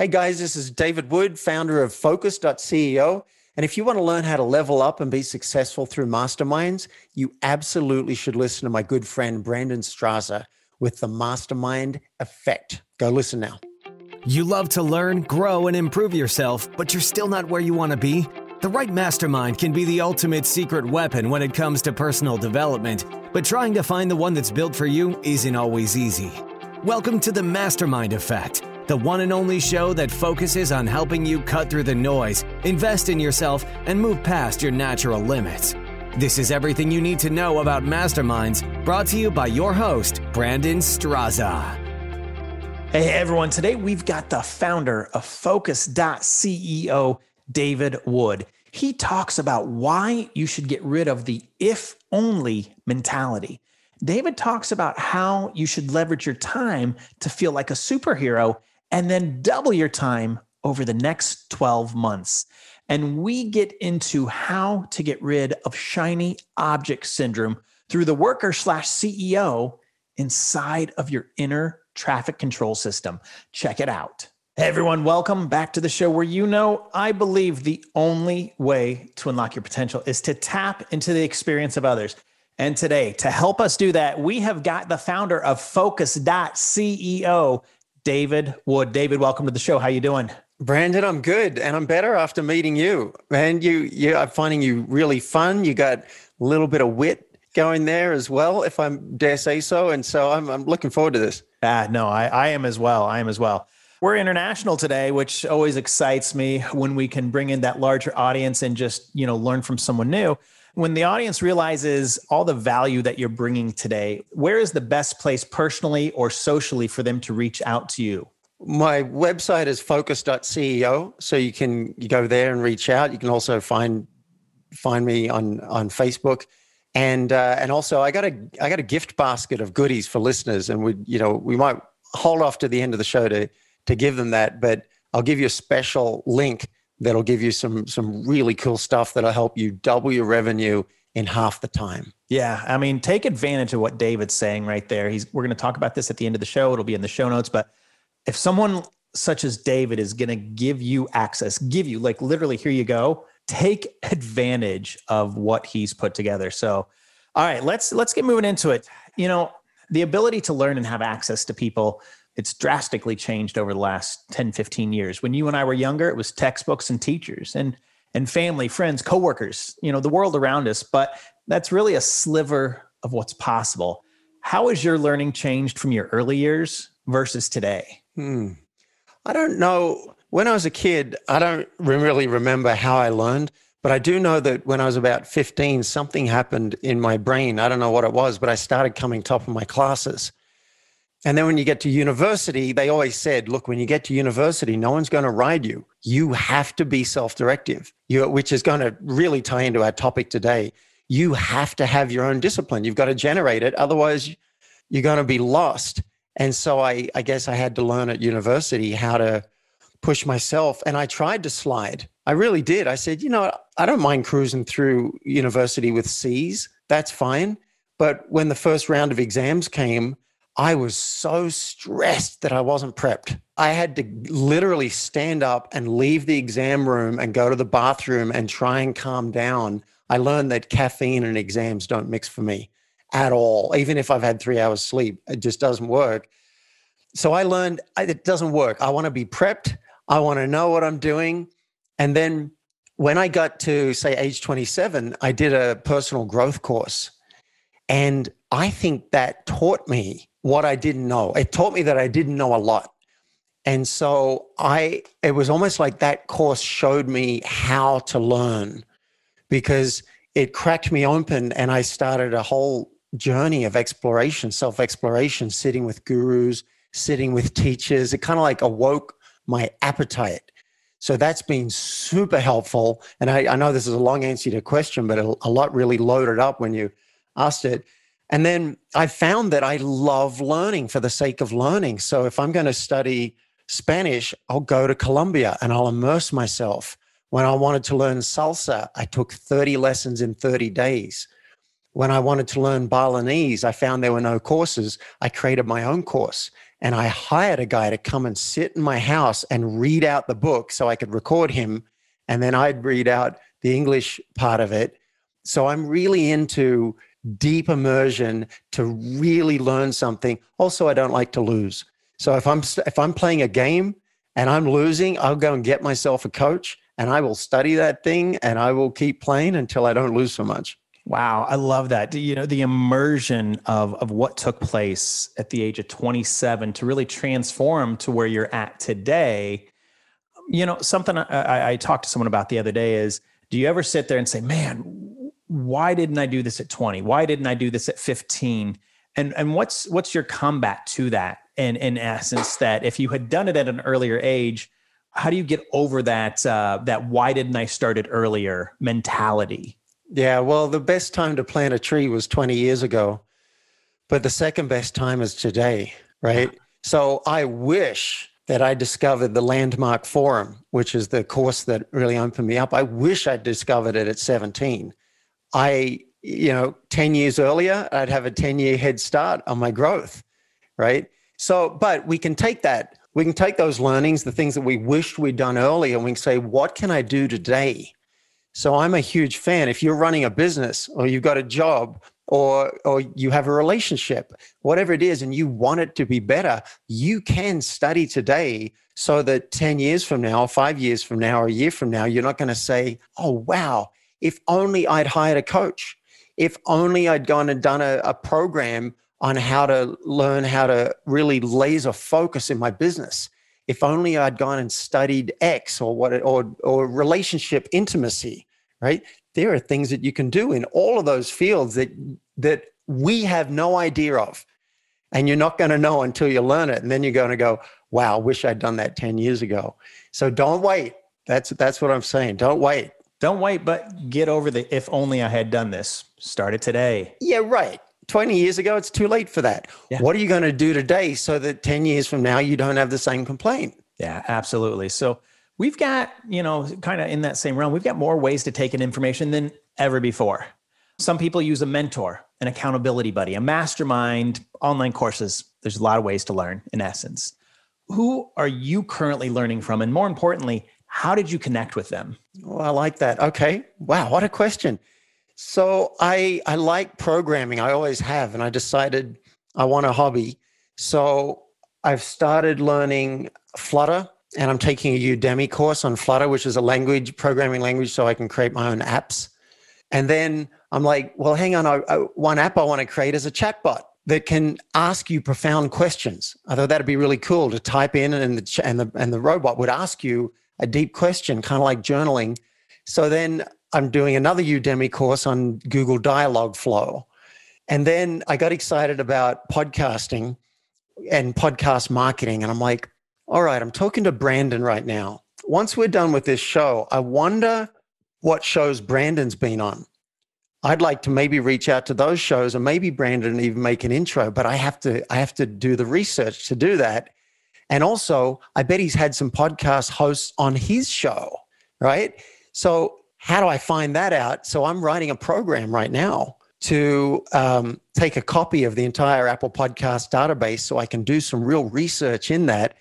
Hey guys, this is David Wood, founder of Focus.ceo. And if you want to learn how to level up and be successful through masterminds, you absolutely should listen to my good friend Brandon Straza with the Mastermind Effect. Go listen now. You love to learn, grow, and improve yourself, but you're still not where you want to be? The right mastermind can be the ultimate secret weapon when it comes to personal development, but trying to find the one that's built for you isn't always easy. Welcome to the Mastermind Effect the one and only show that focuses on helping you cut through the noise, invest in yourself, and move past your natural limits. This is everything you need to know about masterminds, brought to you by your host, Brandon Straza. Hey everyone, today we've got the founder of Focus.ceo, David Wood. He talks about why you should get rid of the if only mentality. David talks about how you should leverage your time to feel like a superhero and then double your time over the next 12 months. And we get into how to get rid of shiny object syndrome through the worker slash CEO inside of your inner traffic control system. Check it out. Hey everyone, welcome back to the show where you know I believe the only way to unlock your potential is to tap into the experience of others. And today, to help us do that, we have got the founder of Focus.ceo, David Wood. David, welcome to the show. How you doing? Brandon, I'm good, and I'm better after meeting you. And you, you, I'm finding you really fun. You got a little bit of wit going there as well, if I dare say so. And so I'm, I'm looking forward to this. Ah, no, I, I am as well. I am as well. We're international today, which always excites me when we can bring in that larger audience and just you know learn from someone new when the audience realizes all the value that you're bringing today, where is the best place personally or socially for them to reach out to you? My website is focus.ceo. So you can you go there and reach out. You can also find find me on on Facebook. And uh, and also I got a I got a gift basket of goodies for listeners. And we, you know, we might hold off to the end of the show to to give them that, but I'll give you a special link that'll give you some some really cool stuff that'll help you double your revenue in half the time. Yeah, I mean, take advantage of what David's saying right there. He's we're going to talk about this at the end of the show. It'll be in the show notes, but if someone such as David is going to give you access, give you like literally here you go, take advantage of what he's put together. So, all right, let's let's get moving into it. You know, the ability to learn and have access to people it's drastically changed over the last 10 15 years. When you and i were younger it was textbooks and teachers and and family friends coworkers you know the world around us but that's really a sliver of what's possible. How has your learning changed from your early years versus today? Hmm. i don't know. When i was a kid i don't really remember how i learned but i do know that when i was about 15 something happened in my brain. I don't know what it was but i started coming top of my classes and then when you get to university, they always said, look, when you get to university, no one's going to ride you. You have to be self directive, which is going to really tie into our topic today. You have to have your own discipline. You've got to generate it. Otherwise, you're going to be lost. And so I, I guess I had to learn at university how to push myself. And I tried to slide. I really did. I said, you know, I don't mind cruising through university with C's. That's fine. But when the first round of exams came, I was so stressed that I wasn't prepped. I had to literally stand up and leave the exam room and go to the bathroom and try and calm down. I learned that caffeine and exams don't mix for me at all. Even if I've had three hours sleep, it just doesn't work. So I learned it doesn't work. I want to be prepped. I want to know what I'm doing. And then when I got to, say, age 27, I did a personal growth course. And I think that taught me what I didn't know. It taught me that I didn't know a lot. And so I it was almost like that course showed me how to learn because it cracked me open and I started a whole journey of exploration, self-exploration, sitting with gurus, sitting with teachers. It kind of like awoke my appetite. So that's been super helpful. And I, I know this is a long answer to a question, but a, a lot really loaded up when you asked it. And then I found that I love learning for the sake of learning. So if I'm going to study Spanish, I'll go to Colombia and I'll immerse myself. When I wanted to learn salsa, I took 30 lessons in 30 days. When I wanted to learn Balinese, I found there were no courses. I created my own course. and I hired a guy to come and sit in my house and read out the book so I could record him. And then I'd read out the English part of it. So I'm really into deep immersion to really learn something. Also, I don't like to lose. So if I'm if I'm playing a game and I'm losing, I'll go and get myself a coach and I will study that thing and I will keep playing until I don't lose so much. Wow, I love that. You know, the immersion of of what took place at the age of 27 to really transform to where you're at today. You know, something I, I talked to someone about the other day is, do you ever sit there and say, "Man, why didn't I do this at 20? Why didn't I do this at 15?" And and what's what's your combat to that? And in essence, that if you had done it at an earlier age, how do you get over that uh, that why didn't I start it earlier mentality? Yeah, well, the best time to plant a tree was 20 years ago, but the second best time is today, right? So I wish that I discovered the Landmark Forum, which is the course that really opened me up. I wish I'd discovered it at 17. I, you know, 10 years earlier, I'd have a 10 year head start on my growth, right? So, but we can take that, we can take those learnings, the things that we wished we'd done earlier, and we can say, what can I do today so I'm a huge fan. If you're running a business or you've got a job or or you have a relationship, whatever it is, and you want it to be better, you can study today so that 10 years from now, or five years from now, or a year from now, you're not going to say, oh wow, if only I'd hired a coach. If only I'd gone and done a, a program on how to learn how to really laser focus in my business if only I'd gone and studied X or what or or relationship intimacy, right? There are things that you can do in all of those fields that that we have no idea of. And you're not going to know until you learn it. And then you're going to go, wow, wish I'd done that 10 years ago. So don't wait. That's that's what I'm saying. Don't wait. Don't wait, but get over the if only I had done this. Start it today. Yeah, right. 20 years ago, it's too late for that. Yeah. What are you going to do today so that 10 years from now, you don't have the same complaint? Yeah, absolutely. So we've got, you know, kind of in that same realm, we've got more ways to take in information than ever before. Some people use a mentor, an accountability buddy, a mastermind, online courses. There's a lot of ways to learn in essence. Who are you currently learning from? And more importantly, how did you connect with them? Oh, I like that. Okay. Wow. What a question. So I I like programming. I always have, and I decided I want a hobby. So I've started learning Flutter, and I'm taking a Udemy course on Flutter, which is a language programming language, so I can create my own apps. And then I'm like, well, hang on. I, I, one app I want to create is a chatbot that can ask you profound questions. I thought that'd be really cool to type in, and the and the and the robot would ask you a deep question, kind of like journaling. So then I'm doing another Udemy course on Google Dialogflow. And then I got excited about podcasting and podcast marketing. And I'm like, all right, I'm talking to Brandon right now. Once we're done with this show, I wonder what shows Brandon's been on. I'd like to maybe reach out to those shows and maybe Brandon even make an intro, but I have to I have to do the research to do that. And also, I bet he's had some podcast hosts on his show, right? So how do I find that out? So I'm writing a program right now to um, take a copy of the entire Apple Podcast database so I can do some real research in that.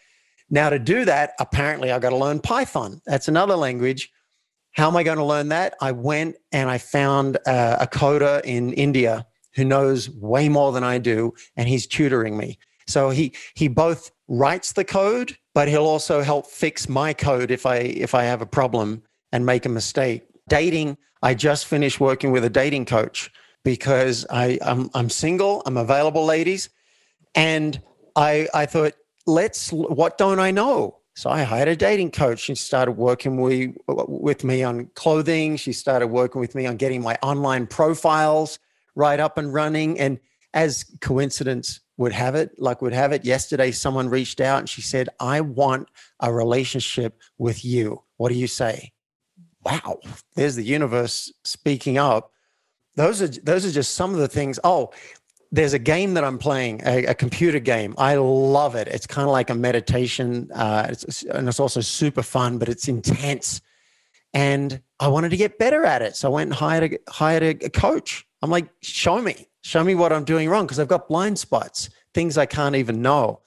Now, to do that, apparently I've got to learn Python. That's another language. How am I going to learn that? I went and I found uh, a coder in India who knows way more than I do, and he's tutoring me. So he he both writes the code, but he'll also help fix my code if I if I have a problem and make a mistake dating, I just finished working with a dating coach because I, I'm, I'm single, I'm available, ladies. And I, I thought, let's, what don't I know? So I hired a dating coach. She started working with, with me on clothing. She started working with me on getting my online profiles right up and running. And as coincidence would have it, like would have it, yesterday someone reached out and she said, I want a relationship with you. What do you say? wow, there's the universe speaking up. Those are those are just some of the things. Oh, there's a game that I'm playing, a, a computer game. I love it. It's kind of like a meditation, uh, it's, and it's also super fun, but it's intense. And I wanted to get better at it, so I went and hired a, hired a, a coach. I'm like, show me, show me what I'm doing wrong because I've got blind spots, things I can't even know.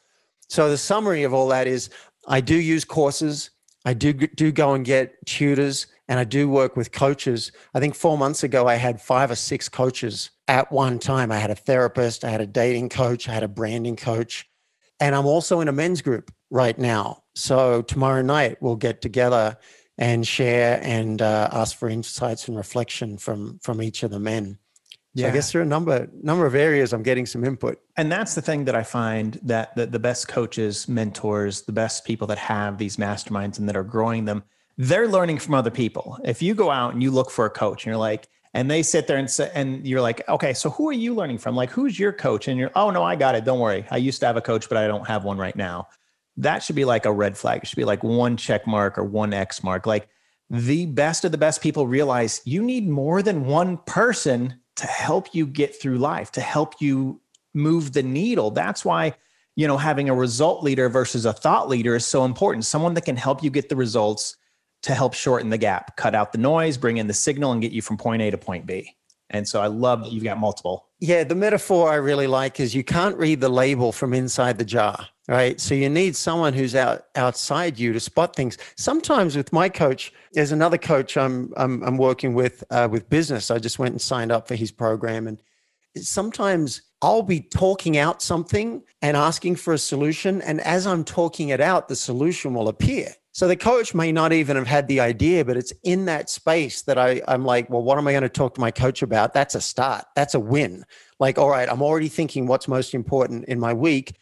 So the summary of all that is I do use courses. I do do go and get tutors and I do work with coaches. I think 4 months ago I had 5 or 6 coaches at one time. I had a therapist, I had a dating coach, I had a branding coach, and I'm also in a men's group right now. So tomorrow night we'll get together and share and uh, ask for insights and reflection from from each of the men. So yeah. I guess there are a number number of areas I'm getting some input. And that's the thing that I find that the, the best coaches, mentors, the best people that have these masterminds and that are growing them, they're learning from other people. If you go out and you look for a coach and you're like, and they sit there and say, and you're like, okay, so who are you learning from? Like, who's your coach? And you're, oh no, I got it. Don't worry. I used to have a coach, but I don't have one right now. That should be like a red flag. It should be like one check mark or one X mark. Like the best of the best people realize you need more than one person to help you get through life, to help you move the needle. That's why, you know, having a result leader versus a thought leader is so important. Someone that can help you get the results to help shorten the gap, cut out the noise, bring in the signal, and get you from point A to point B. And so I love that you've got multiple. Yeah, the metaphor I really like is you can't read the label from inside the jar, right? So you need someone who's out outside you to spot things. Sometimes with my coach, there's another coach I'm I'm, I'm working with uh, with business. I just went and signed up for his program, and sometimes I'll be talking out something and asking for a solution, and as I'm talking it out, the solution will appear. So the coach may not even have had the idea, but it's in that space that I, I'm like, well, what am I going to talk to my coach about? That's a start. That's a win. Like, all right, I'm already thinking what's most important in my week.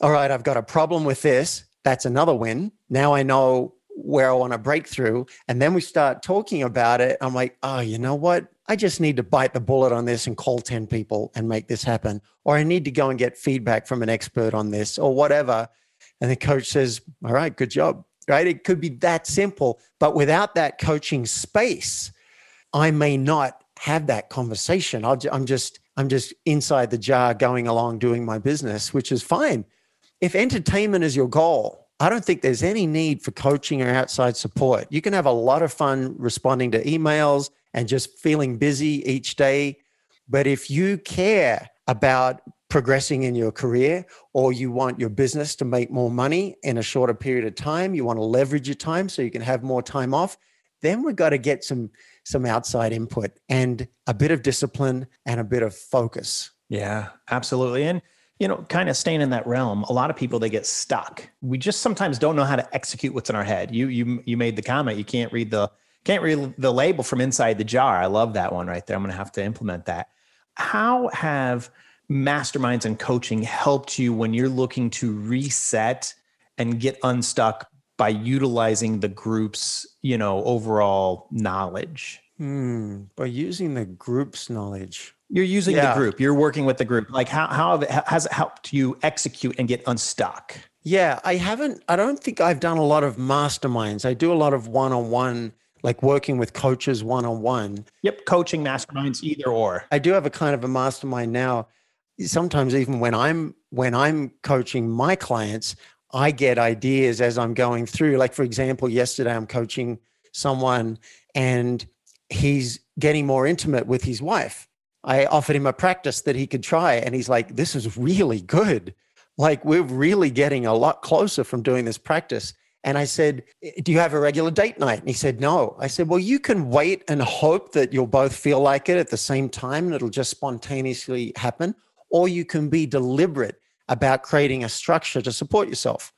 All right, I've got a problem with this. That's another win. Now I know where I want to break through. And then we start talking about it. I'm like, oh, you know what? I just need to bite the bullet on this and call 10 people and make this happen. Or I need to go and get feedback from an expert on this or whatever. And the coach says, all right, good job right? It could be that simple. But without that coaching space, I may not have that conversation. i am just I'm just inside the jar, going along doing my business, which is fine. If entertainment is your goal, I don't think there's any need for coaching or outside support. You can have a lot of fun responding to emails and just feeling busy each day. But if you care about progressing in your career or you want your business to make more money in a shorter period of time you want to leverage your time so you can have more time off then we've got to get some some outside input and a bit of discipline and a bit of focus yeah absolutely and you know kind of staying in that realm a lot of people they get stuck. We just sometimes don't know how to execute what's in our head. You you you made the comment you can't read the can't read the label from inside the jar. I love that one right there. I'm going to have to implement that. How have masterminds and coaching helped you when you're looking to reset and get unstuck by utilizing the group's you know overall knowledge hmm. by using the group's knowledge. You're using yeah. the group. You're working with the group. Like how, how has it helped you execute and get unstuck? Yeah i haven't i don't think i've done a lot of masterminds. I do a lot of one-on-one like working with coaches one-on-one. Yep coaching masterminds either or. I do have a kind of a mastermind now. Sometimes even when I'm when I'm coaching my clients, I get ideas as I'm going through. Like for example, yesterday I'm coaching someone and he's getting more intimate with his wife. I offered him a practice that he could try and he's like this is really good. Like we're really getting a lot closer from doing this practice. And I said, Do you have a regular date night? And he said, No. I said, Well, you can wait and hope that you'll both feel like it at the same time and it'll just spontaneously happen or you can be deliberate about creating a structure to support yourself.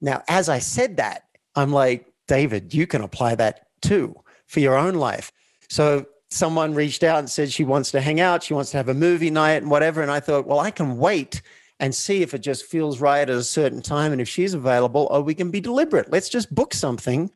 Now, as I said that, I'm like, David, you can apply that too for your own life. So someone reached out and said she wants to hang out, she wants to have a movie night and whatever. And I thought, well, I can wait and see if it just feels right at a certain time and if she's available, or we can be deliberate. Let's just book something.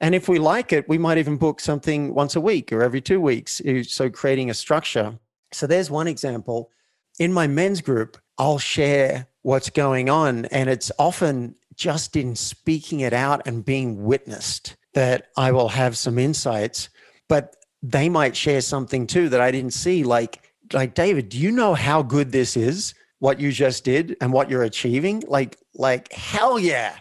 And if we like it, we might even book something once a week or every two weeks. So creating a structure. So there's one example in my men's group, I'll share what's going on. And it's often just in speaking it out and being witnessed that I will have some insights. But they might share something too that I didn't see. Like, like David, do you know how good this is? What you just did and what you're achieving? Like, like hell yeah.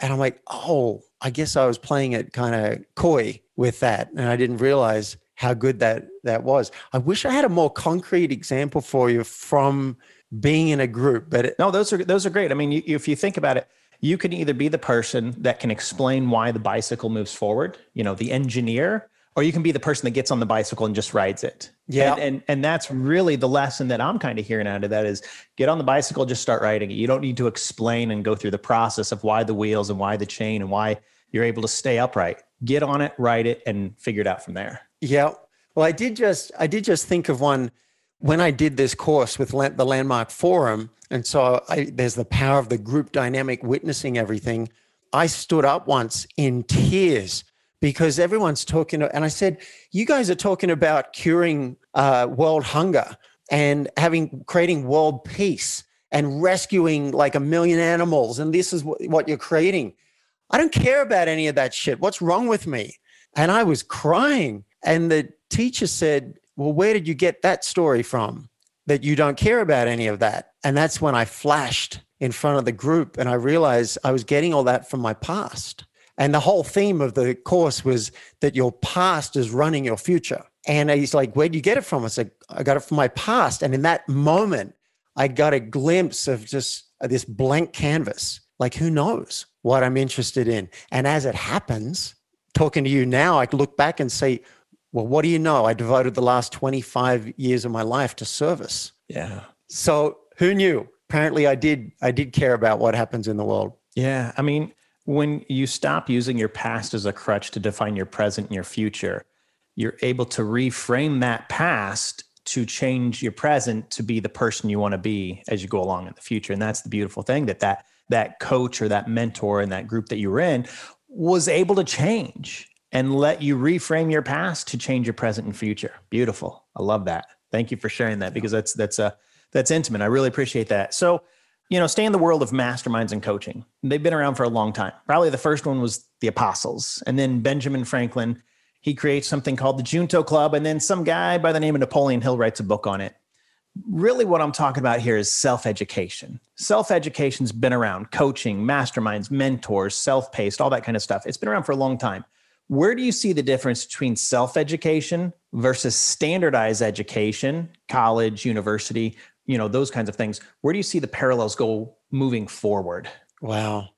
And I'm like, oh, I guess I was playing it kind of coy with that. And I didn't realize how good that that was. I wish I had a more concrete example for you from being in a group. But it, no, those are those are great. I mean, you, if you think about it, you can either be the person that can explain why the bicycle moves forward, you know, the engineer, or you can be the person that gets on the bicycle and just rides it. Yeah. And and, and that's really the lesson that I'm kind of hearing out of that is get on the bicycle, just start riding it. You don't need to explain and go through the process of why the wheels and why the chain and why you're able to stay upright. Get on it, ride it, and figure it out from there. Yeah. Well, I did just I did just think of one when I did this course with the Landmark Forum, and so I, there's the power of the group dynamic witnessing everything. I stood up once in tears because everyone's talking, and I said, "You guys are talking about curing uh, world hunger and having creating world peace and rescuing like a million animals, and this is what you're creating. I don't care about any of that shit. What's wrong with me?" And I was crying, and the teacher said, well, where did you get that story from that you don't care about any of that? And that's when I flashed in front of the group and I realized I was getting all that from my past. And the whole theme of the course was that your past is running your future. And he's like, Where'd you get it from? I said, I got it from my past. And in that moment, I got a glimpse of just this blank canvas. Like, who knows what I'm interested in? And as it happens, talking to you now, I look back and say, well, what do you know? I devoted the last 25 years of my life to service. Yeah. So who knew? Apparently I did I did care about what happens in the world. Yeah. I mean, when you stop using your past as a crutch to define your present and your future, you're able to reframe that past to change your present to be the person you want to be as you go along in the future. And that's the beautiful thing that that that coach or that mentor in that group that you were in was able to change and let you reframe your past to change your present and future. Beautiful. I love that. Thank you for sharing that because that's that's a uh, that's intimate. I really appreciate that. So, you know, stay in the world of masterminds and coaching. They've been around for a long time. Probably the first one was the apostles. And then Benjamin Franklin, he creates something called the Junto Club. And then some guy by the name of Napoleon Hill writes a book on it. Really, what I'm talking about here is self education. Self education's been around coaching, masterminds, mentors, self paced, all that kind of stuff. It's been around for a long time where do you see the difference between self education versus standardized education, college, university, you know, those kinds of things? Where do you see the parallels go moving forward? Wow.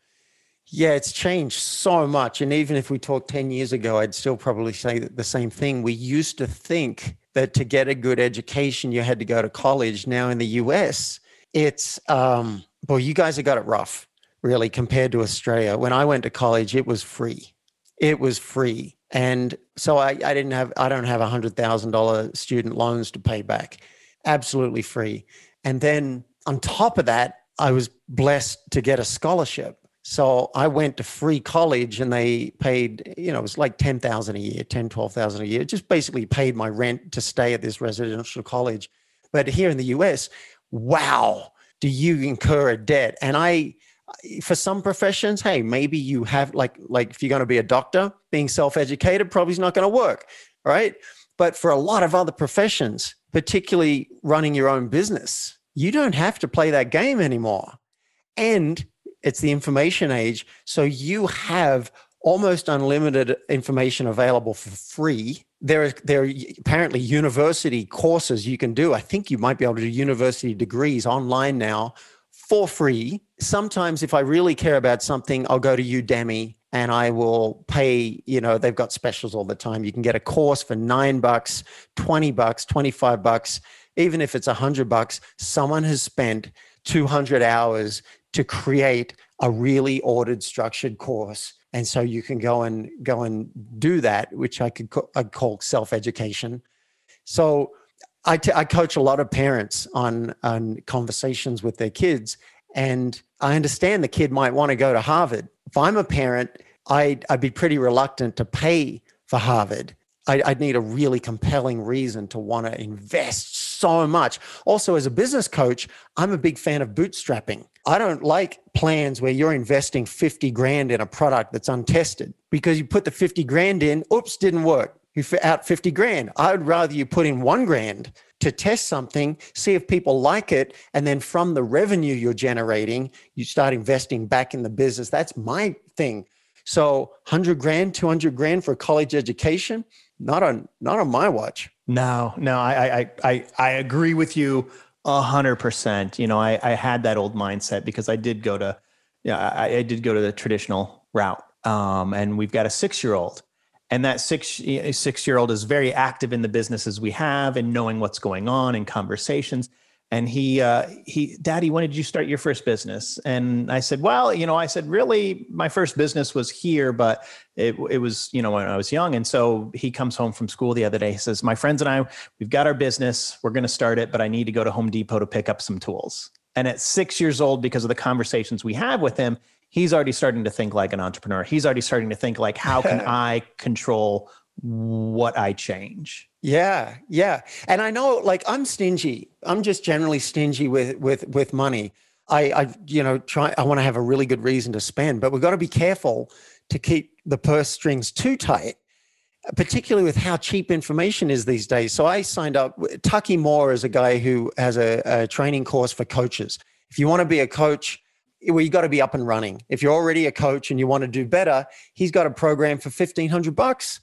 Yeah, it's changed so much. And even if we talked 10 years ago, I'd still probably say the same thing. We used to think that to get a good education, you had to go to college. Now in the US, it's, um, boy, you guys have got it rough, really, compared to Australia. When I went to college, it was free it was free. And so I, I didn't have, I don't have a hundred thousand dollar student loans to pay back. Absolutely free. And then on top of that, I was blessed to get a scholarship. So I went to free college and they paid, you know, it was like 10,000 a year, 10, 12,000 a year, just basically paid my rent to stay at this residential college. But here in the US, wow, do you incur a debt? And I, for some professions, hey, maybe you have like like if you're going to be a doctor, being self-educated probably is not going to work, right? But for a lot of other professions, particularly running your own business, you don't have to play that game anymore. And it's the information age, so you have almost unlimited information available for free. There are there are apparently university courses you can do. I think you might be able to do university degrees online now for free. Sometimes, if I really care about something, I'll go to Udemy and I will pay, you know, they've got specials all the time. You can get a course for nine bucks, 20 bucks, 25 bucks, even if it's a hundred bucks. Someone has spent 200 hours to create a really ordered, structured course. And so you can go and go and do that, which I could I'd call self education. So I, t- I coach a lot of parents on, on conversations with their kids, and I understand the kid might want to go to Harvard. If I'm a parent, I'd, I'd be pretty reluctant to pay for Harvard. I, I'd need a really compelling reason to want to invest so much. Also, as a business coach, I'm a big fan of bootstrapping. I don't like plans where you're investing 50 grand in a product that's untested because you put the 50 grand in, oops, didn't work you out 50 grand. I would rather you put in one grand to test something, see if people like it. And then from the revenue you're generating, you start investing back in the business. That's my thing. So 100 grand, 200 grand for college education, not on, not on my watch. No, no, I, I, I, I agree with you A hundred percent. You know, I, I had that old mindset because I did go to, yeah, I, I did go to the traditional route. Um, and we've got a six year old and that six six year old is very active in the businesses we have and knowing what's going on in conversations. And he uh, he daddy when did you start your first business? And i said well you know i said really my first business was here but it, it was you know when i was young. And so he comes home from school the other day. He says my friends and i we've got our business. We're going to start it but i need to go to home depot to pick up some tools. And at six years old because of the conversations we have with him he's already starting to think like an entrepreneur. He's already starting to think like, how can I control what I change? Yeah, yeah. And I know like I'm stingy. I'm just generally stingy with with with money. I, I you know, try I want to have a really good reason to spend, but we've got to be careful to keep the purse strings too tight particularly with how cheap information is these days. So I signed up. Taki Moore is a guy who has a, a, training course for coaches. If you want to be a coach, well, you got to be up and running. If you're already a coach and you want to do better, he's got a program for 1500 bucks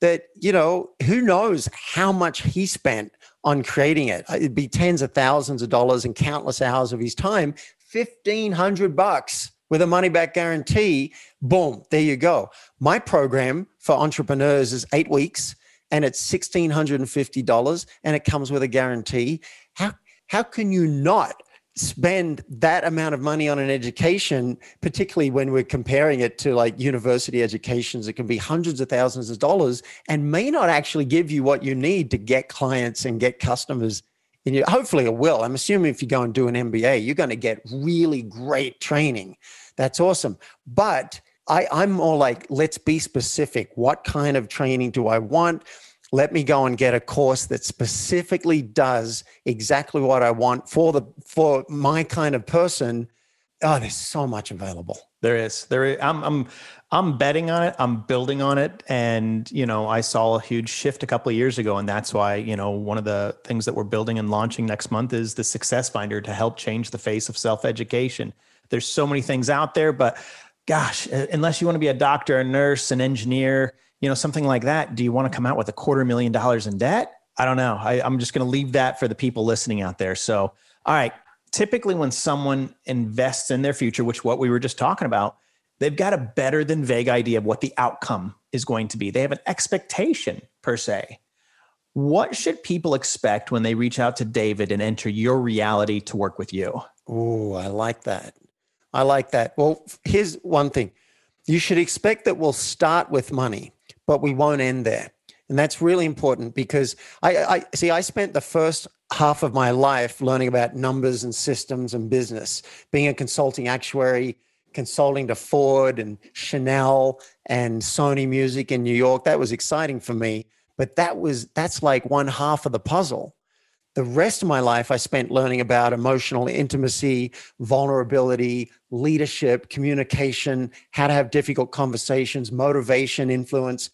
that, you know, who knows how much he spent on creating it. Uh, it'd be tens of thousands of dollars and countless hours of his time. 1500 bucks with a money back guarantee. Boom, there you go. My program for entrepreneurs is eight weeks and it's $1,650 and it comes with a guarantee. How, how can you not spend that amount of money on an education, particularly when we're comparing it to like university educations, it can be hundreds of thousands of dollars and may not actually give you what you need to get clients and get customers. And you, hopefully it will. I'm assuming if you go and do an MBA, you're going to get really great training. That's awesome. But I, I'm more like, let's be specific. What kind of training do I want? Let me go and get a course that specifically does exactly what I want for the for my kind of person. Oh, there's so much available. There is. There is. I'm I'm I'm betting on it. I'm building on it. And, you know, I saw a huge shift a couple of years ago. And that's why, you know, one of the things that we're building and launching next month is the Success Finder to help change the face of self-education. There's so many things out there, but gosh, unless you want to be a doctor, a nurse, an engineer, you know, something like that, do you want to come out with a quarter million dollars in debt? I don't know. I, I'm just going to leave that for the people listening out there. So, all right. Typically, when someone invests in their future, which what we were just talking about, they've got a better than vague idea of what the outcome is going to be. They have an expectation per se. What should people expect when they reach out to David and enter your reality to work with you? Oh, I like that. I like that. Well, here's one thing you should expect that we'll start with money but we won't end there. And that's really important because I, I see, I spent the first half of my life learning about numbers and systems and business, being a consulting actuary, consulting to Ford and Chanel and Sony Music in New York. That was exciting for me. But that was that's like one half of the puzzle. The rest of my life, I spent learning about emotional intimacy, vulnerability, leadership, communication, how to have difficult conversations, motivation, influence.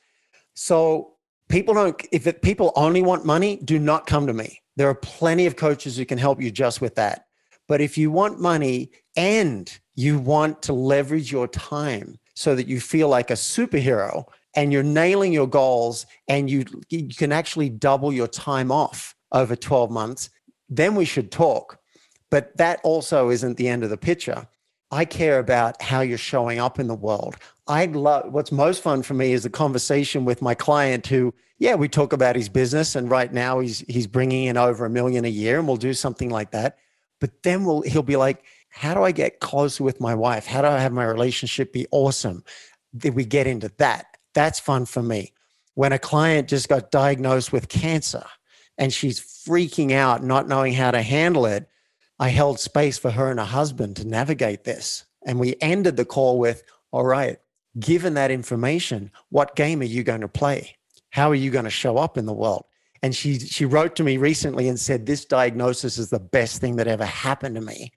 So people don't, if it, people only want money, do not come to me. There are plenty of coaches who can help you just with that. But if you want money and you want to leverage your time so that you feel like a superhero and you're nailing your goals and you, you can actually double your time off over 12 months, then we should talk. But that also isn't the end of the picture. I care about how you're showing up in the world. I love what's most fun for me is the conversation with my client who, yeah, we talk about his business and right now he's he's bringing in over a million a year and we'll do something like that. But then we'll he'll be like, how do I get closer with my wife? How do I have my relationship be awesome? Did we get into that? That's fun for me. When a client just got diagnosed with cancer, and she's freaking out, not knowing how to handle it. I held space for her and her husband to navigate this. And we ended the call with, All right, given that information, what game are you going to play? How are you going to show up in the world? And she, she wrote to me recently and said, This diagnosis is the best thing that ever happened to me.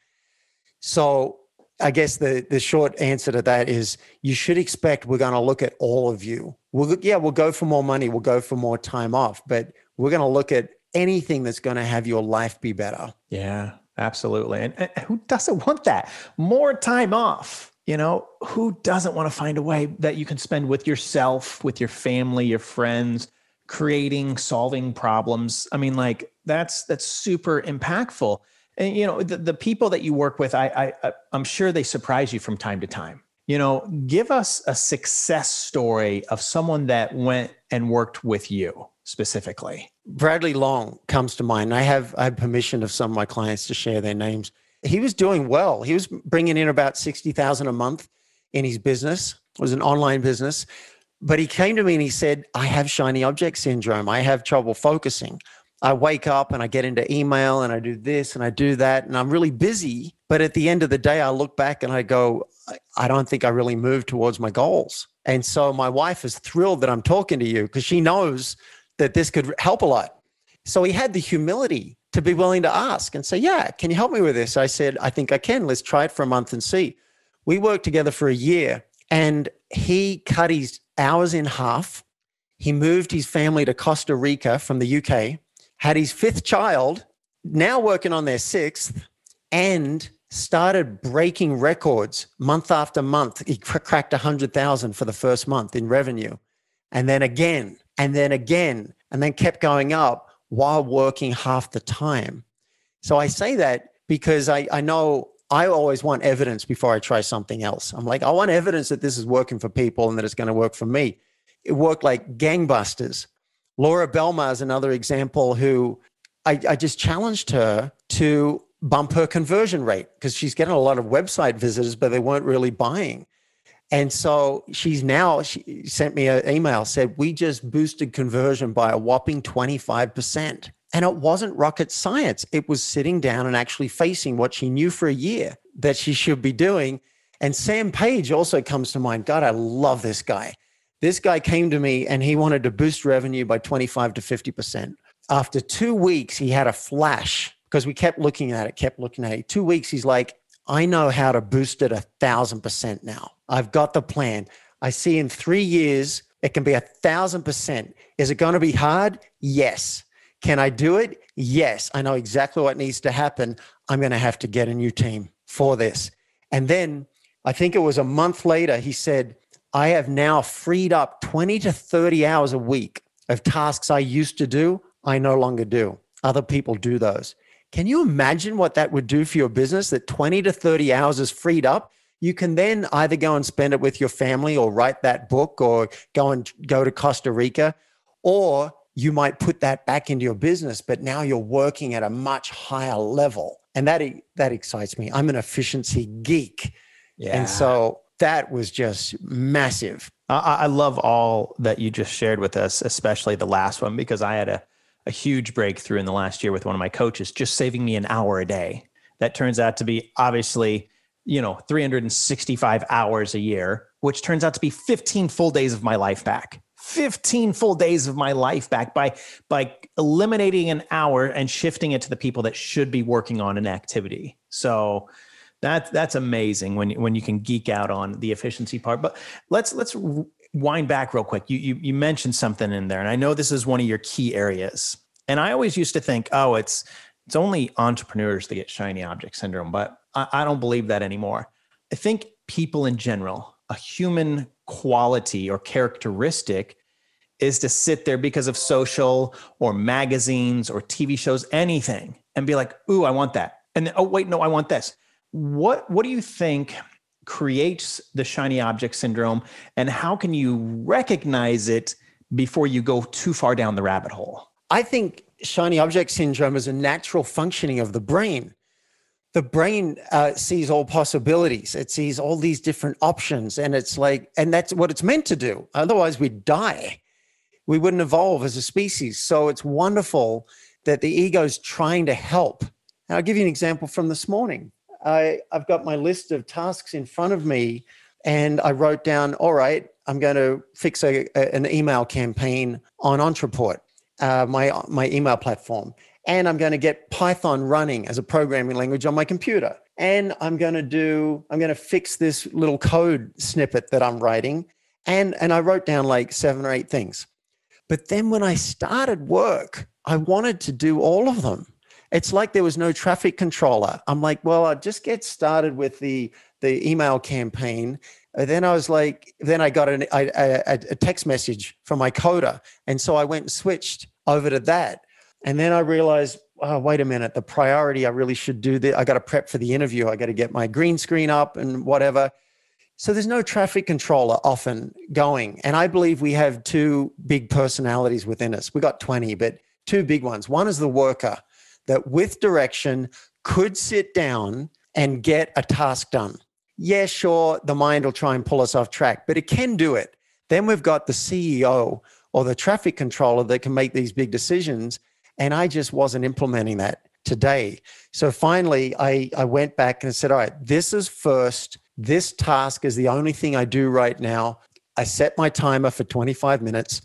So I guess the, the short answer to that is you should expect we're going to look at all of you. We'll, yeah, we'll go for more money, we'll go for more time off, but we're going to look at anything that's going to have your life be better. Yeah, absolutely. And, and, who doesn't want that? More time off. You know, who doesn't want to find a way that you can spend with yourself, with your family, your friends, creating, solving problems. I mean, like that's that's super impactful. And you know, the, the people that you work with, I, I I'm sure they surprise you from time to time. You know, give us a success story of someone that went and worked with you specifically. Bradley Long comes to mind. I have I have permission of some of my clients to share their names. He was doing well. He was bringing in about sixty thousand a month in his business. It was an online business, but he came to me and he said, "I have shiny object syndrome. I have trouble focusing. I wake up and I get into email and I do this and I do that and I'm really busy. But at the end of the day, I look back and I go, I don't think I really moved towards my goals. And so my wife is thrilled that I'm talking to you because she knows that this could help a lot. So he had the humility to be willing to ask and say, Yeah, can you help me with this? I said, I think I can. Let's try it for a month and see. We worked together for a year and he cut his hours in half. He moved his family to Costa Rica from the UK had his fifth child, now working on their sixth, and started breaking records month after month. He cr- cracked 100,000 for the first month in revenue. And then again, and then again, and then kept going up while working half the time. So I say that because I, I know I always want evidence before I try something else. I'm like, I want evidence that this is working for people and that it's going to work for me. It worked like gangbusters. Laura Belmar is another example who I, I just challenged her to bump her conversion rate because she's getting a lot of website visitors, but they weren't really buying. And so she's now, she sent me an email, said, We just boosted conversion by a whopping 25%. And it wasn't rocket science. It was sitting down and actually facing what she knew for a year that she should be doing. And Sam Page also comes to mind. God, I love this guy. This guy came to me and he wanted to boost revenue by 25 to 50%. After two weeks, he had a flash because we kept looking at it, kept looking at it. Two weeks, he's like, I know how to boost it a thousand percent now. I've got the plan. I see in three years, it can be a thousand percent. Is it going to be hard? Yes. Can I do it? Yes. I know exactly what needs to happen. I'm going to have to get a new team for this. And then I think it was a month later, he said, I have now freed up 20 to 30 hours a week of tasks I used to do, I no longer do. Other people do those. Can you imagine what that would do for your business? That 20 to 30 hours is freed up. You can then either go and spend it with your family or write that book or go and go to Costa Rica, or you might put that back into your business, but now you're working at a much higher level. And that, that excites me. I'm an efficiency geek. Yeah. And so that was just massive. I, I, love all that you just shared with us, especially the last one, because I had a, a huge breakthrough in the last year with one of my coaches, just saving me an hour a day. That turns out to be obviously, you know, 365 hours a year, which turns out to be 15 full days of my life back. 15 full days of my life back by by eliminating an hour and shifting it to the people that should be working on an activity. So that's that's amazing when when you can geek out on the efficiency part. But let's let's wind back real quick. You you you mentioned something in there, and I know this is one of your key areas. And I always used to think, oh, it's it's only entrepreneurs that get shiny object syndrome, but I, I don't believe that anymore. I think people in general, a human quality or characteristic is to sit there because of social or magazines or TV shows, anything, and be like, ooh, I want that. And then, oh, wait, no, I want this. What what do you think creates the shiny object syndrome and how can you recognize it before you go too far down the rabbit hole? I think shiny object syndrome is a natural functioning of the brain. The brain uh, sees all possibilities. It sees all these different options, and it's like, and that's what it's meant to do. Otherwise, we'd die. We wouldn't evolve as a species. So it's wonderful that the ego is trying to help. And I'll give you an example from this morning. I, I've got my list of tasks in front of me, and I wrote down, all right, I'm going to fix a, a, an email campaign on Ontraport, uh, my, my email platform. And I'm going to get Python running as a programming language on my computer. And I'm going to do, I'm going to fix this little code snippet that I'm writing. And, and I wrote down like seven or eight things. But then when I started work, I wanted to do all of them it's like there was no traffic controller. I'm like, well, I'll just get started with the the email campaign and then I was like, then I got an, a, text message from my coder. And so I went and switched over to that. And then I realized, oh, wait a minute, the priority, I really should do this. I got to prep for the interview. I got to get my green screen up and whatever. So there's no traffic controller often going. And I believe we have two big personalities within us. We got 20, but two big ones. One is the worker that with direction could sit down and get a task done. Yeah, sure, the mind will try and pull us off track, but it can do it. Then we've got the CEO or the traffic controller that can make these big decisions. And I just wasn't implementing that today. So finally, I, I went back and said, all right, this is first. This task is the only thing I do right now. I set my timer for 25 minutes,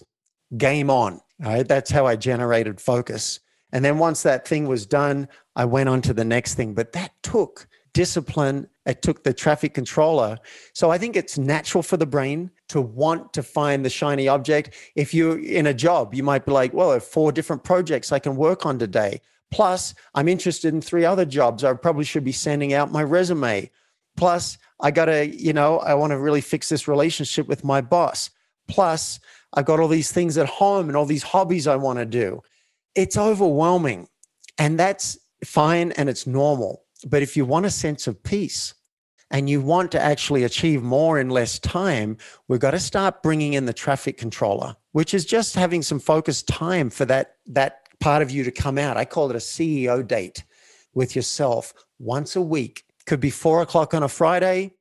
game on. Right. That's how I generated focus. And then once that thing was done, I went on to the next thing. But that took discipline. It took the traffic controller. So I think it's natural for the brain to want to find the shiny object. If you're in a job, you might be like, well, I have four different projects I can work on today. Plus, I'm interested in three other jobs. I probably should be sending out my resume. Plus, I got to, you know, I want to really fix this relationship with my boss. Plus, I've got all these things at home and all these hobbies I want to do. It's overwhelming. And that's fine and it's normal. But if you want a sense of peace and you want to actually achieve more in less time, we've got to start bringing in the traffic controller, which is just having some focused time for that, that part of you to come out. I call it a CEO date with yourself once a week. Could be four o'clock on a Friday,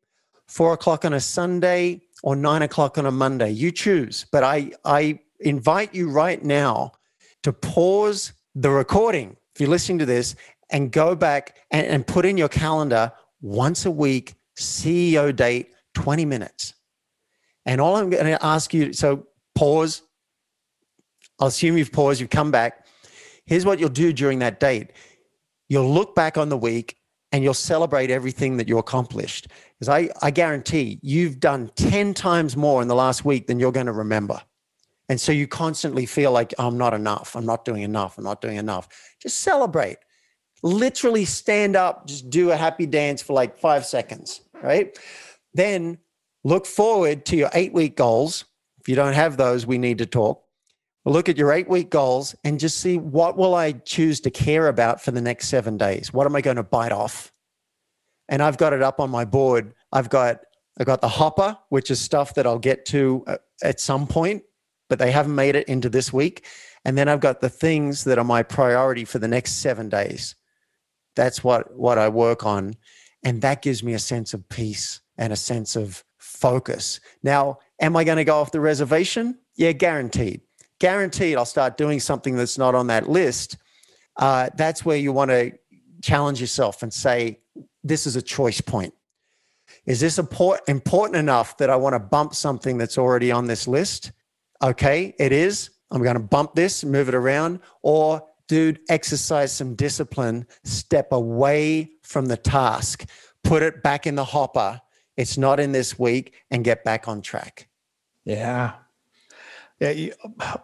four o'clock on a Sunday, or nine o'clock on a Monday. You choose. But I, I invite you right now to pause the recording if you're listening to this and go back and, and put in your calendar once a week, CEO date, 20 minutes. And all I'm going to ask you so pause. I'll assume you've paused, you've come back. Here's what you'll do during that date you'll look back on the week and you'll celebrate everything that you accomplished. Because I, I guarantee you've done 10 times more in the last week than you're going to remember. And so you constantly feel like, I'm not enough. I'm not doing enough. I'm not doing enough. Just celebrate literally stand up, just do a happy dance for like five seconds, right? Then look forward to your eight week goals. If you don't have those, we need to talk. Look at your eight week goals and just see what will I choose to care about for the next seven days? What am I going to bite off? And I've got it up on my board. I've got I've got the hopper, which is stuff that I'll get to uh, at some point, but they haven't made it into this week. And then I've got the things that are my priority for the next seven days. That's what what I work on, and that gives me a sense of peace and a sense of focus. Now, am I going to go off the reservation? Yeah, guaranteed. Guaranteed, I'll start doing something that's not on that list. Uh, that's where you want to challenge yourself and say, "This is a choice point." Is this important enough that I want to bump something that's already on this list? Okay, it is. I'm going to bump this, move it around, or dude, exercise some discipline, step away from the task, put it back in the hopper. It's not in this week and get back on track. Yeah. Yeah, you,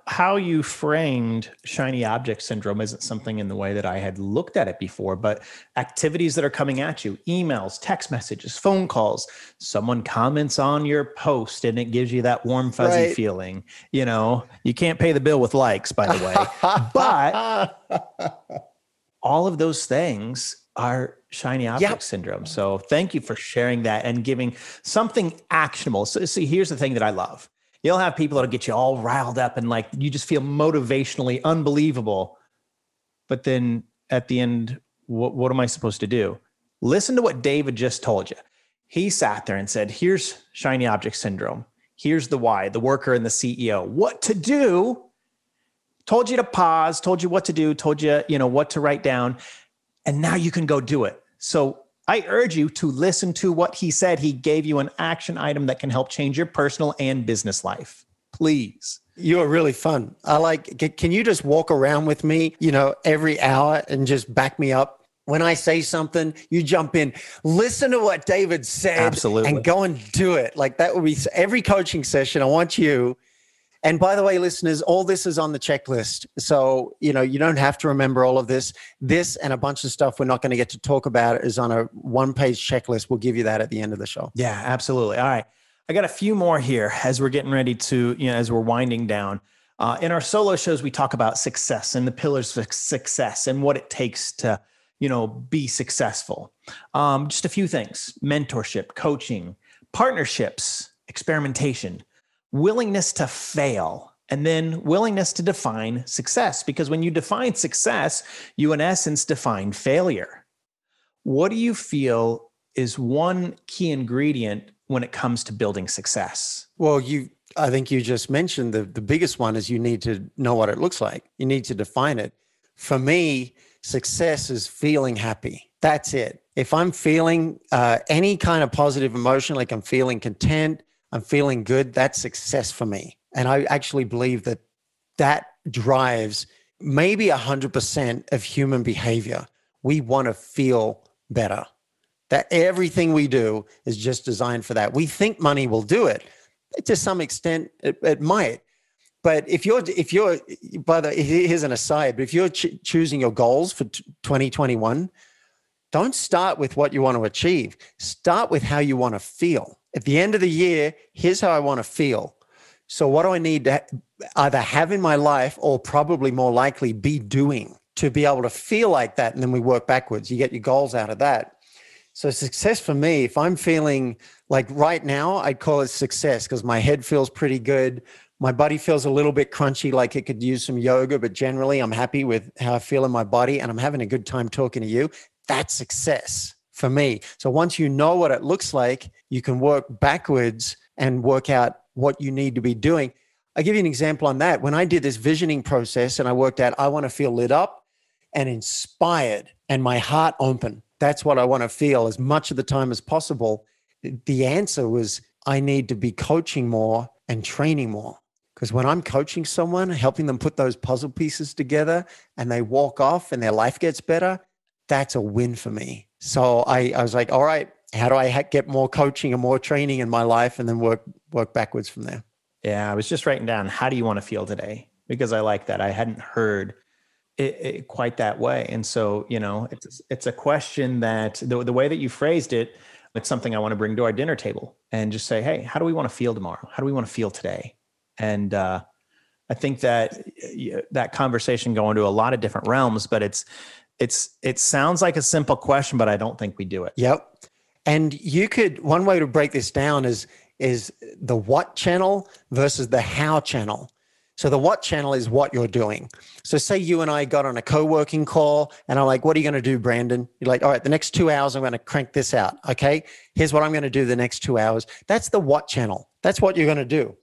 how you framed shiny object syndrome isn't something in the way that I had looked at it before, but activities that are coming at you, emails, text messages, phone calls, someone comments on your post and it gives you that warm fuzzy right. feeling. You know, you can't pay the bill with likes, by the way. but all of those things are shiny object yep. syndrome. So thank you for sharing that and giving something actionable. So see, here's the thing that I love You'll have people that'll get you all riled up and like you just feel motivationally unbelievable. But then at the end, what, what am I supposed to do? Listen to what David just told you. He sat there and said, Here's shiny object syndrome. Here's the why, the worker and the CEO. What to do? Told you to pause, told you what to do, told you, you know, what to write down. And now you can go do it. So I urge you to listen to what he said. He gave you an action item that can help change your personal and business life. Please. You're really fun. I like, can you just walk around with me, you know, every hour and just back me up? When I say something, you jump in, listen to what David said, Absolutely. and go and do it. Like that would be every coaching session. I want you and by the way, listeners, all this is on the checklist. So, you know, you don't have to remember all of this. This and a bunch of stuff we're not going to get to talk about is on a one page checklist. We'll give you that at the end of the show. Yeah, absolutely. All right. I got a few more here as we're getting ready to, you know, as we're winding down. Uh, in our solo shows, we talk about success and the pillars of success and what it takes to, you know, be successful. Um, just a few things: mentorship, coaching, partnerships, experimentation, willingness to fail, and then willingness to define success. Because when you define success, you in essence define failure. What do you feel is one key ingredient when it comes to building success? Well, you I think you just mentioned the the biggest one is you need to know what it looks like. You need to define it. For me, success is feeling happy. That's it. If I'm feeling uh, any kind of positive emotion, like I'm feeling content, I'm feeling good, that's success for me. And I actually believe that that drives maybe 100% of human behavior. We want to feel better that everything we do is just designed for that. We think money will do it. To some extent, it, it might. But if you're, if you're, by the, here's an aside, but if you're ch- choosing your goals for t- 2021, don't start with what you want to achieve. Start with how you want to feel. At the end of the year, here's how I want to feel. So, what do I need to either have in my life or probably more likely be doing to be able to feel like that? And then we work backwards. You get your goals out of that. So success for me, if I'm feeling like right now, I'd call it success because my head feels pretty good. My body feels a little bit crunchy, like it could use some yoga, but generally I'm happy with how I feel in my body and I'm having a good time talking to you. That's success for me. So once you know what it looks like, you can work backwards and work out what you need to be doing. I'll give you an example on that. When I did this visioning process and I worked out, I want to feel lit up and inspired and my heart open that's what I want to feel as much of the time as possible. The answer was I need to be coaching more and training more. Because when I'm coaching someone, helping them put those puzzle pieces together and they walk off and their life gets better, that's a win for me. So I, I was like, all right, how do I get more coaching and more training in my life and then work work backwards from there? Yeah, I was just writing down how do you want to feel today? Because I like that. I hadn't heard it, it, quite that way. And so, you know, it's it's a question that the the way that you phrased it, it's something I want to bring to our dinner table and just say, hey, how do we want to feel tomorrow? How do we want to feel today? And uh, I think that that conversation go into a lot of different realms, but it's it's it sounds like a simple question, but I don't think we do it. Yep. And you could one way to break this down is is the what channel versus the how channel. So the what channel is what you're doing. So say you and I got on a co-working call and I'm like, what are you going to do, Brandon? You're like, all right, the next two hours, I'm going to crank this out. Okay. Here's what I'm going to do the next two hours. That's the what channel. That's what you're going to do.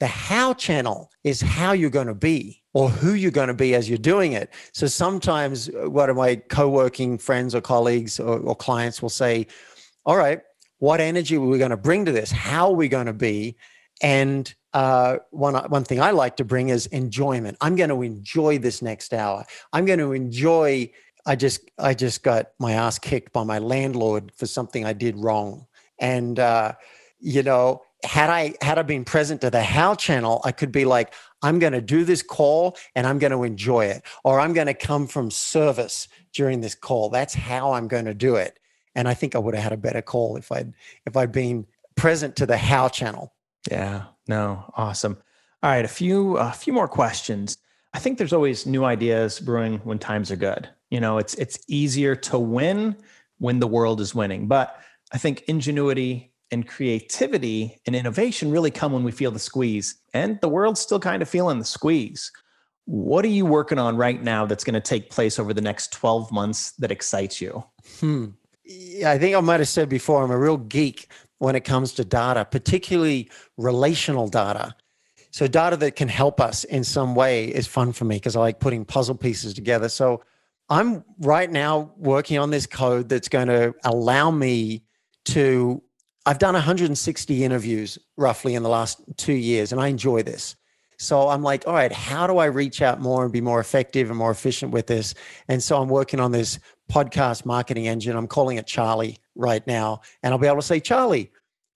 The how channel is how you're going to be or who you're going to be as you're doing it. So sometimes uh, one of my co-working friends or colleagues or, or clients will say, all right, what energy are we going to bring to this? How are we going to be? And uh, one one thing I like to bring is enjoyment. I'm going to enjoy this next hour. I'm going to enjoy. I just I just got my ass kicked by my landlord for something I did wrong, and uh, you know, had I had I been present to the how channel, I could be like, I'm going to do this call and I'm going to enjoy it, or I'm going to come from service during this call. That's how I'm going to do it. And I think I would have had a better call if I'd if I'd been present to the how channel. Yeah, no, awesome. All right, a few a few more questions. I think there's always new ideas brewing when times are good. You know, it's it's easier to win when the world is winning, but I think ingenuity and creativity and innovation really come when we feel the squeeze, and the world's still kind of feeling the squeeze. What are you working on right now that's going to take place over the next 12 months that excites you? Hmm. Yeah, I think I might have said before, I'm a real geek when it comes to data, particularly relational data. So, data that can help us in some way is fun for me because I like putting puzzle pieces together. So, I'm right now working on this code that's going to allow me to. I've done 160 interviews roughly in the last two years, and I enjoy this. So I'm like, all right, how do I reach out more and be more effective and more efficient with this? And so I'm working on this podcast marketing engine. I'm calling it Charlie right now. And I'll be able to say, Charlie,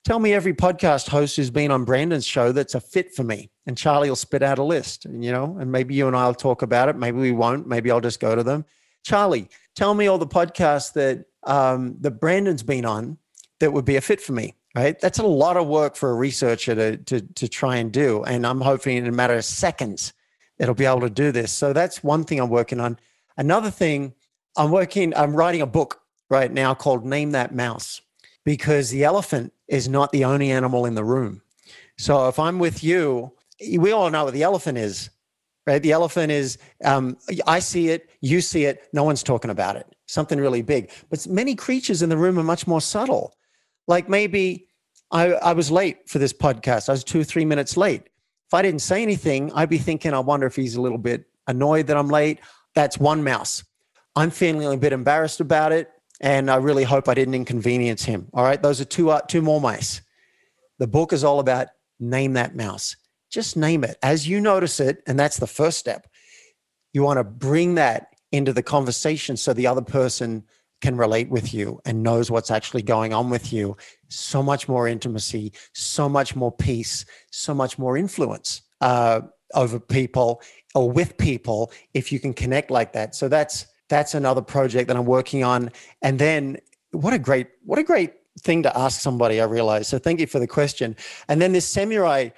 tell me every podcast host who's been on Brandon's show that's a fit for me. And Charlie will spit out a list, you know, and maybe you and I'll talk about it. Maybe we won't. Maybe I'll just go to them. Charlie, tell me all the podcasts that um, that Brandon's been on that would be a fit for me. right? That's a lot of work for a researcher to, to, to try and do. And I'm hoping in a matter of seconds, it'll be able to do this. So that's one thing I'm working on. Another thing, I'm working, I'm writing a book right now called Name That Mouse because the elephant is not the only animal in the room. So if I'm with you, we all know what the elephant is, right? The elephant is, um, I see it, you see it, no one's talking about it, something really big. But many creatures in the room are much more subtle. Like maybe I, I was late for this podcast. I was two or three minutes late. If I didn't say anything, I'd be thinking, I wonder if he's a little bit annoyed that I'm late. That's one mouse. I'm feeling a bit embarrassed about it, and I really hope I didn't inconvenience him. All right, those are two uh, two more mice. The book is all about name that mouse. Just name it as you notice it, and that's the first step. You want to bring that into the conversation so the other person can relate with you and knows what's actually going on with you. So much more intimacy, so much more peace, so much more influence uh, over people or with people if you can connect like that. So that's that's another project that I'm working on. And then what a great what a great thing to ask somebody. I realize. So thank you for the question. And then this samurai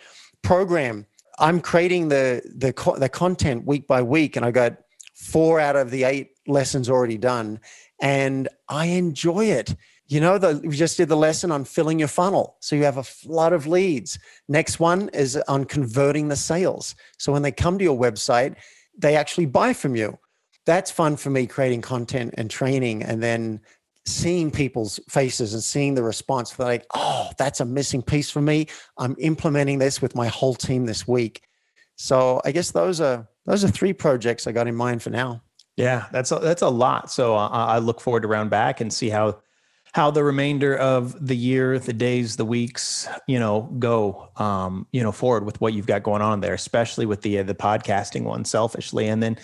program. I'm creating the the the content week by week, and I got four out of the eight lessons already done and I enjoy it. You know, the, we just did the lesson on filling your funnel. So you have a flood of leads. Next one is on converting the sales. So when they come to your website, they actually buy from you. That's fun for me creating content and training and then seeing people's faces and seeing the response. They're like, oh, that's a missing piece for me. I'm implementing this with my whole team this week. So I guess those are those are three projects I got in mind for now. Yeah, that's a, that's a lot. So uh, I look forward to round back and see how how the remainder of the year, the days, the weeks, you know, go, um, you know, forward with what you've got going on there, especially with the uh, the podcasting one, selfishly, and then.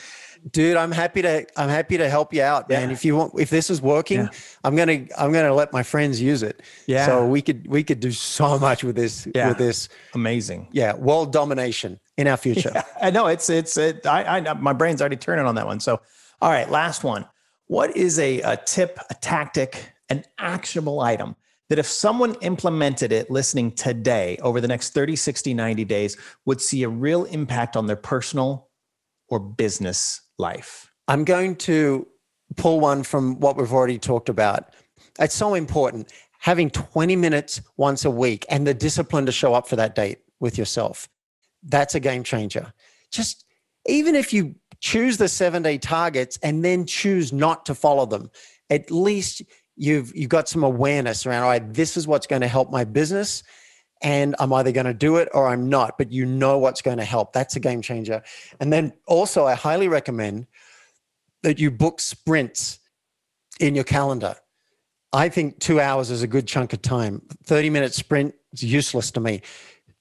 Dude, I'm happy to I'm happy to help you out, man. Yeah. If you want, if this is working, yeah. I'm gonna I'm gonna let my friends use it. Yeah. So we could we could do so much with this yeah. with this. Amazing. Yeah, world domination in our future. Yeah. I know it's it's it, I I my brain's already turning on that one. So all right, last one. What is a, a tip, a tactic, an actionable item that if someone implemented it listening today over the next 30, 60, 90 days would see a real impact on their personal or business life? I'm going to pull one from what we've already talked about. It's so important having 20 minutes once a week and the discipline to show up for that date with yourself. That's a game changer. Just even if you choose the seven day targets and then choose not to follow them. At least you've you've got some awareness around all right, this is what's going to help my business. And I'm either going to do it or I'm not, but you know what's going to help. That's a game changer. And then also, I highly recommend that you book sprints in your calendar. I think two hours is a good chunk of time. 30 minute sprint is useless to me.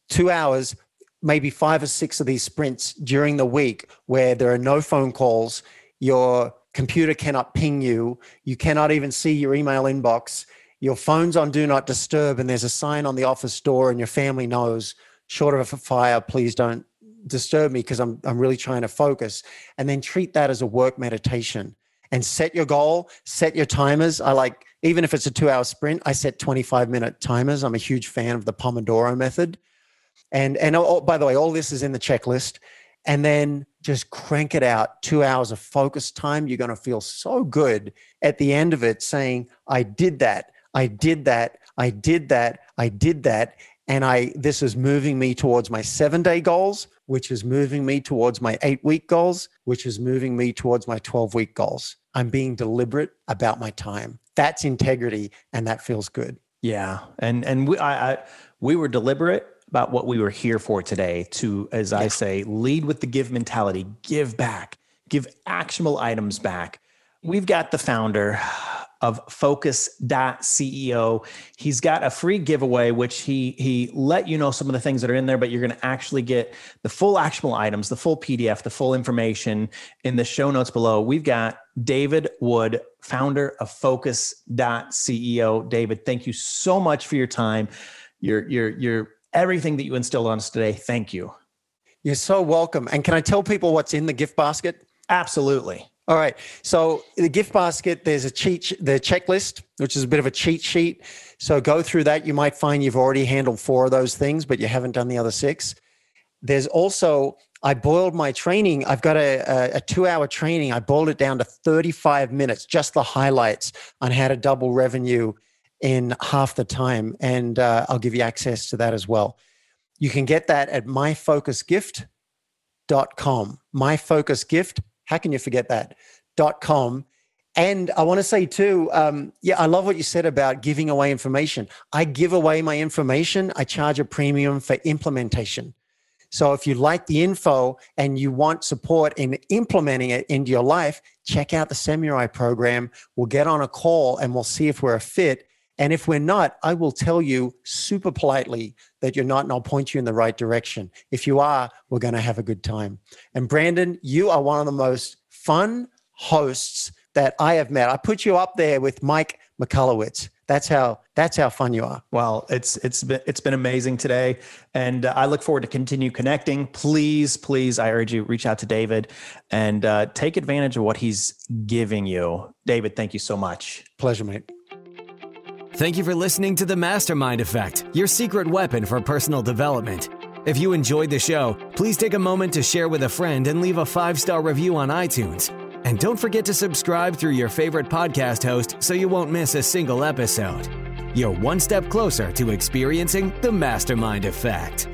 Two hours, maybe five or six of these sprints during the week where there are no phone calls, your computer cannot ping you, you cannot even see your email inbox, your phone's on do not disturb, and there's a sign on the office door, and your family knows, short of a fire, please don't disturb me because I'm, I'm really trying to focus. And then treat that as a work meditation and set your goal, set your timers. I like, even if it's a two hour sprint, I set 25 minute timers. I'm a huge fan of the Pomodoro method and and oh, by the way, all this is in the checklist. And then just crank it out. Two hours of focus time. You're going to feel so good at the end of it, saying, "I did that. I did that. I did that. I did that." And I this is moving me towards my seven day goals, which is moving me towards my eight week goals, which is moving me towards my 12 week goals. I'm being deliberate about my time. That's integrity, and that feels good. Yeah, and and we I, I we were deliberate about what we were here for today to, as I say, lead with the give mentality, give back, give actionable items back. We've got the founder of focus.ceo. He's got a free giveaway, which he he let you know some of the things that are in there, but you're going to actually get the full actionable items, the full PDF, the full information in the show notes below. We've got David Wood, founder of focus.ceo. David, thank you so much for your time. Your your your everything that you instilled on us today. Thank you. You're so welcome. And can I tell people what's in the gift basket? Absolutely. All right. So the gift basket, there's a cheat, the checklist, which is a bit of a cheat sheet. So go through that. You might find you've already handled four of those things, but you haven't done the other six. There's also, I boiled my training. I've got a, a, a two hour training. I boiled it down to 35 minutes, just the highlights on how to double revenue in half the time. And uh, I'll give you access to that as well. You can get that at myfocusgift.com. Myfocusgift how can you forget that? Dot com. And I want to say too, um, yeah, I love what you said about giving away information. I give away my information. I charge a premium for implementation. So if you like the info and you want support in implementing it into your life, check out the Samurai program. We'll get on a call and we'll see if we're a fit. And if we're not, I will tell you super politely that you're not, and I'll point you in the right direction. If you are, we're going to have a good time. And Brandon, you are one of the most fun hosts that I have met. I put you up there with Mike Michalowicz. That's how that's how fun you are. Well, it's it's been it's been amazing today, and uh, I look forward to continue connecting. Please, please, I urge you reach out to David and uh, take advantage of what he's giving you. David, thank you so much. Pleasure, mate. Thank you for listening to The Mastermind Effect, your secret weapon for personal development. If you enjoyed the show, please take a moment to share with a friend and leave a five star review on iTunes. And don't forget to subscribe through your favorite podcast host so you won't miss a single episode. You're one step closer to experiencing the Mastermind Effect.